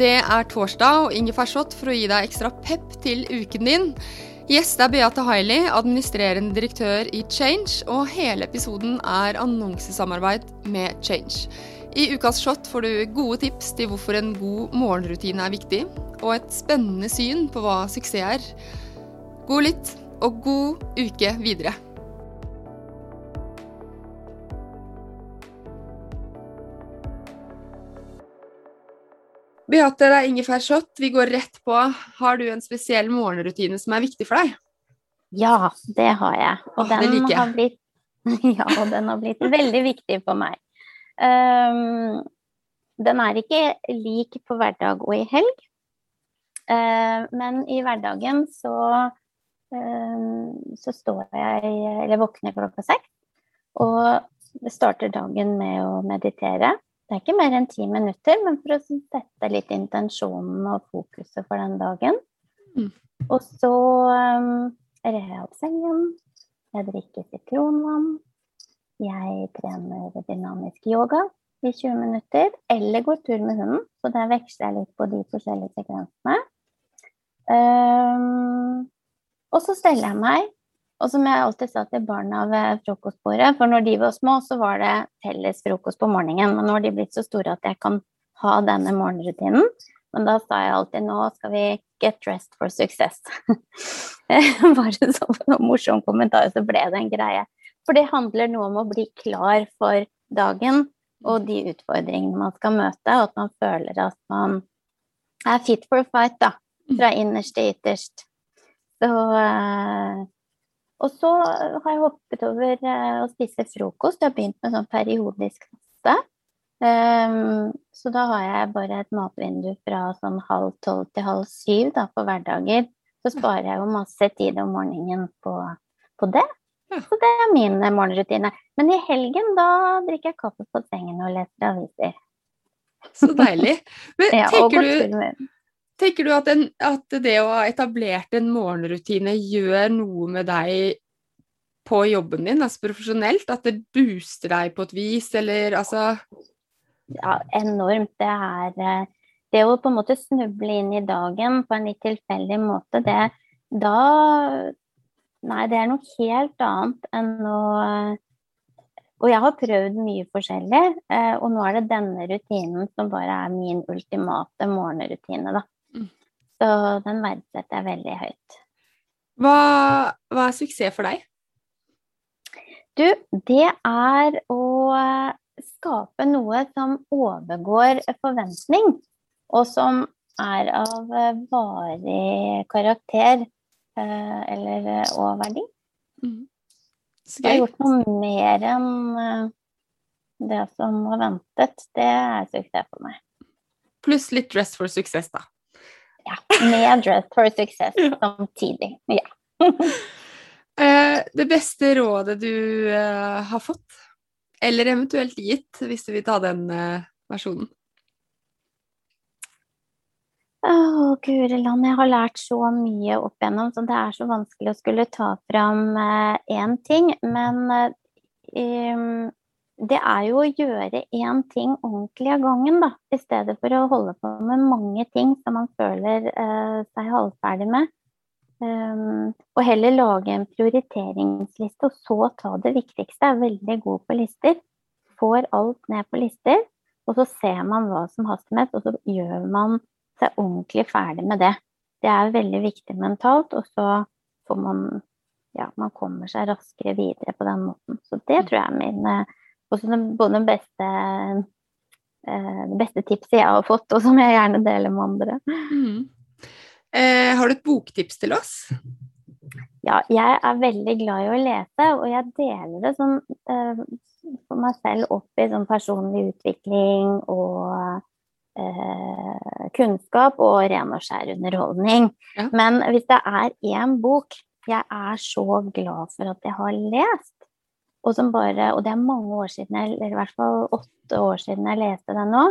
Det er torsdag og Ingefær Shot for å gi deg ekstra pep til uken din. Gjest er Beate Hailey, administrerende direktør i Change, og hele episoden er annonsesamarbeid med Change. I ukas shot får du gode tips til hvorfor en god morgenrutine er viktig, og et spennende syn på hva suksess er. God lytt, og god uke videre. Beate, det er ingefær shot. Vi går rett på. Har du en spesiell morgenrutine som er viktig for deg? Ja, det har jeg. Og Åh, den like jeg. har blitt Ja, og den har blitt veldig viktig for meg. Um, den er ikke lik på hverdag og i helg. Uh, men i hverdagen så um, så står jeg Eller våkner klokka seks. Og starter dagen med å meditere. Det er ikke mer enn ti minutter, men for å sette litt intensjonen og fokuset for den dagen. Mm. Og så um, rer jeg opp sengen. Jeg drikker sitronvann. Jeg trener dynamisk yoga i 20 minutter, eller går tur med hunden. Så der veksler jeg litt på de forskjellige sekvensene. Um, og så steller jeg meg. Og som jeg alltid sa til barna ved frokostbordet, for når de var små, så var det felles frokost på morgenen. Men nå har de blitt så store at jeg kan ha denne morgenrutinen. Men da sa jeg alltid nå skal vi get dressed for success. Bare sånn noen morsom kommentar, så ble det en greie. For det handler noe om å bli klar for dagen og de utfordringene man skal møte, og at man føler at man er fit for a fight, da. Fra innerst til ytterst. Så eh, Og så har jeg hoppet over eh, å spise frokost. Jeg har begynt med sånn periodisk faste. Um, så da har jeg bare et matvindu fra sånn halv tolv til halv syv da, på hverdager. Så sparer jeg jo masse tid om morgenen på, på det. Så det er min eh, morgenrutine. Men i helgen da drikker jeg kaffe på sengen og leser aviser. Så deilig. Men Ja, tenker går du, tenker du at, en, at det å ha etablert en morgenrutine gjør noe med deg på jobben din, altså profesjonelt? At det booster deg på et vis, eller altså Ja, enormt. Det er eh, Det å på en måte snuble inn i dagen på en litt tilfeldig måte, det Da Nei, det er noe helt annet enn å Og jeg har prøvd mye forskjellig, eh, og nå er det denne rutinen som bare er min ultimate morgenrutine, da. Mm. Så den verdsetter jeg veldig høyt. hva, hva er suksess for deg? Du, det er å skape noe som overgår forventning, og som er av varig karakter eh, eller eh, og verdi. Så Jeg har gjort noe mer enn eh, det som var ventet. Det er suksess for meg. Pluss litt dress for suksess, da. Ja, Med Dress for Success Ja. samtidig. Ja. Eh, det beste rådet du eh, har fått, eller eventuelt gitt, hvis du vil ta den eh, versjonen? Å, guri land, jeg har lært så mye opp igjennom, så det er så vanskelig å skulle ta fram én ting. Men em, det er jo å gjøre én ting ordentlig av gangen, da. I stedet for å holde på med mange ting som man føler eh, seg halvferdig med. Um, og heller lage en prioriteringsliste, og så ta det viktigste. Jeg er veldig god på lister. Får alt ned på lister, og så ser man hva som haster mest, og så gjør man seg ordentlig ferdig med det. Det er veldig viktig mentalt, og så får man ja, man kommer seg raskere videre på den måten. Så det tror jeg er min eh, også den, beste, eh, det beste tipset jeg har fått, og som jeg gjerne deler med andre. Mm. Eh, har du et boktips til oss? Ja, jeg er veldig glad i å lese, og jeg deler det sånn eh, for meg selv opp i sånn personlig utvikling og eh, kunnskap og ren og skjær underholdning. Ja. Men hvis det er én bok jeg er så glad for at jeg har lest, og som bare Og det er mange år siden, eller i hvert fall åtte år siden jeg leste den nå,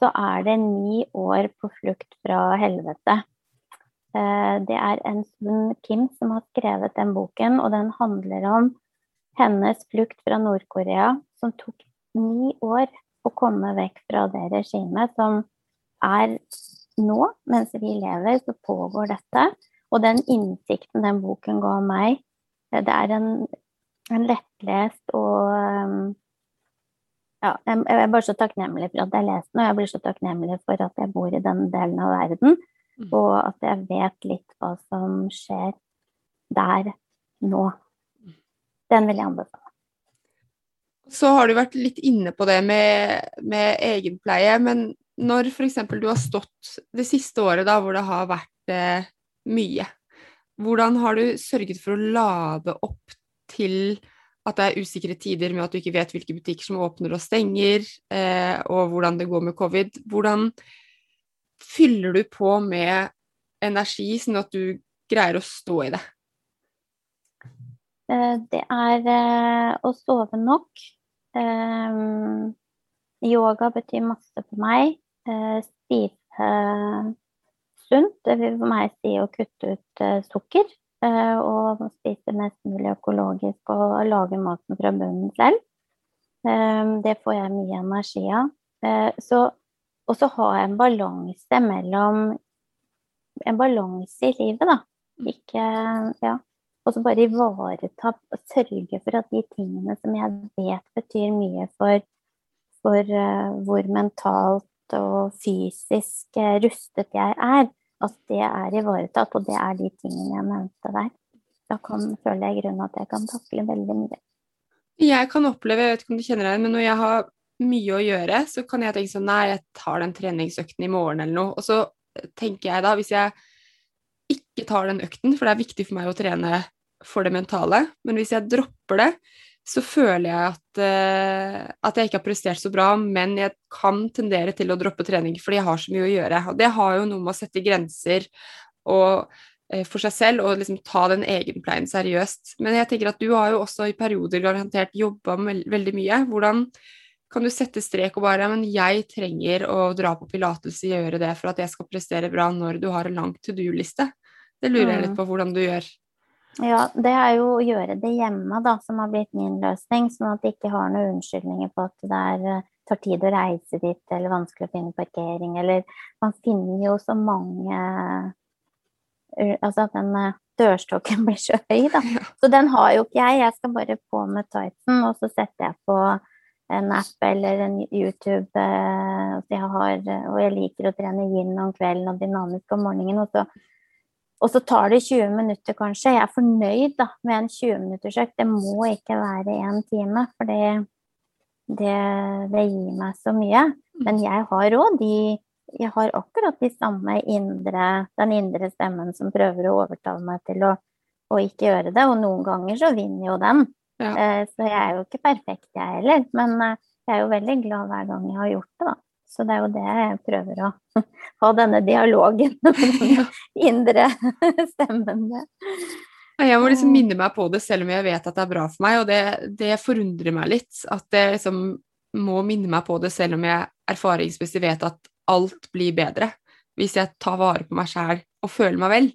så er det ni år på flukt fra helvete. Eh, det er en Sun Kim som har skrevet den boken, og den handler om hennes flukt fra Nord-Korea, som tok ni år å komme vekk fra det regimet som er nå, mens vi lever, så pågår dette. Og den innsikten den boken ga meg, eh, det er en, en lettlest og ja, jeg er bare så takknemlig for at jeg leste den, og jeg blir så takknemlig for at jeg bor i den delen av verden. Mm. Og at jeg vet litt hva som skjer der nå. Den vil jeg anbefale. Så har du vært litt inne på det med, med egenpleie, men når f.eks. du har stått det siste året da, hvor det har vært eh, mye, hvordan har du sørget for å lade opp til at det er usikre tider med at du ikke vet hvilke butikker som åpner og stenger, eh, og hvordan det går med covid. Hvordan fyller du på med energi, sånn at du greier å stå i det? Eh, det er eh, å sove nok. Eh, yoga betyr masse for meg. Spise sunt. Det vil for meg si å kutte ut sukker. Og spise mest mulig økologisk og lage maten fra bunnen selv. Det får jeg mye energi av. Så og så ha en balanse mellom En balanse i livet, da. Mm. Ikke Ja. Og så bare ivareta og sørge for at de tingene som jeg vet betyr mye for, for hvor mentalt og fysisk rustet jeg er, at det er ivaretatt. Og det er de tingene jeg nevnte der. Da kan, føler jeg grunnen at jeg kan takle veldig mye. Jeg kan oppleve, jeg vet ikke om du kjenner deg, men når jeg har mye å gjøre, så kan jeg tenke sånn Nei, jeg tar den treningsøkten i morgen eller noe. Og så tenker jeg da, hvis jeg ikke tar den økten, for det er viktig for meg å trene for det mentale, men hvis jeg dropper det, så føler jeg at, uh, at jeg ikke har prestert så bra, men jeg kan tendere til å droppe trening fordi jeg har så mye å gjøre. Og det har jo noe med å sette grenser og, uh, for seg selv og liksom ta den egenpleien seriøst. Men jeg tenker at du har jo også i perioder garantert jobba veldig mye. Hvordan kan du sette strek og bare Men jeg trenger å dra på pilates og gjøre det for at jeg skal prestere bra når du har en lang to do-liste. Det lurer jeg litt mm. på hvordan du gjør. Ja, det er jo å gjøre det hjemme, da, som har blitt min løsning. Sånn at de ikke har noen unnskyldninger på at det er, eh, tar tid å reise dit, eller vanskelig å finne parkering, eller Man finner jo så mange eh, Altså at den eh, dørstokken blir så høy, da. Så den har jo ikke jeg. Jeg skal bare på med tightsen, og så setter jeg på en app eller en YouTube. Eh, jeg har, og jeg liker å trene yin om kvelden og dynamisk om morgenen. Og så, og så, tar det 20 minutter, kanskje. Jeg er fornøyd da, med en 20-minuttersøkt. Det må ikke være én time, for det, det, det, gir meg så mye. Men jeg har òg de Jeg har akkurat de samme indre, den indre stemmen som prøver å overtale meg til å, å ikke gjøre det. Og noen ganger så vinner jo den. Ja. Eh, så jeg er jo ikke perfekt, jeg heller. Men eh, jeg er jo veldig glad hver gang jeg har gjort det, da. Så det er jo det jeg prøver å ha denne dialogen med indre stemmen. Jeg må liksom minne meg på det selv om jeg vet at det er bra for meg, og det, det forundrer meg litt. At jeg liksom må minne meg på det selv om jeg erfaringsmessig vet at alt blir bedre hvis jeg tar vare på meg sjæl og føler meg vel.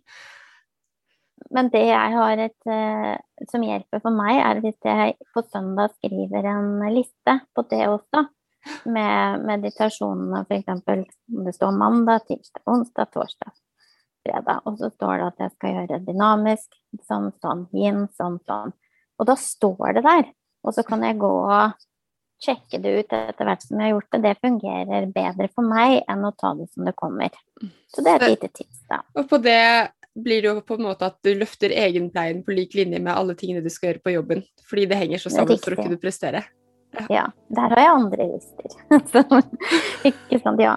Men det jeg har et uh, som hjelper for meg, er hvis jeg på søndag skriver en liste på det også. Med meditasjonene f.eks. det står mandag, tirsdag, onsdag, torsdag. fredag. Og så står det at jeg skal gjøre dynamisk, sånn, sånn, yin, sånn, sånn. Og da står det der. Og så kan jeg gå og sjekke det ut etter hvert som jeg har gjort det. Det fungerer bedre for meg enn å ta det som det kommer. Så det er et lite tips, da. Og på det blir det jo på en måte at du løfter egenpleien på lik linje med alle tingene du skal gjøre på jobben. Fordi det henger så sammen for å kunne prestere. Ja. Der har jeg andre lister. ikke sant, ja.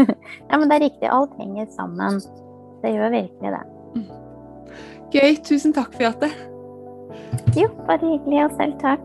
ja. Men det er riktig. Alt henger sammen. Det gjør virkelig det. Gøy. Tusen takk, Fiate. Jo, bare hyggelig. Og selv takk.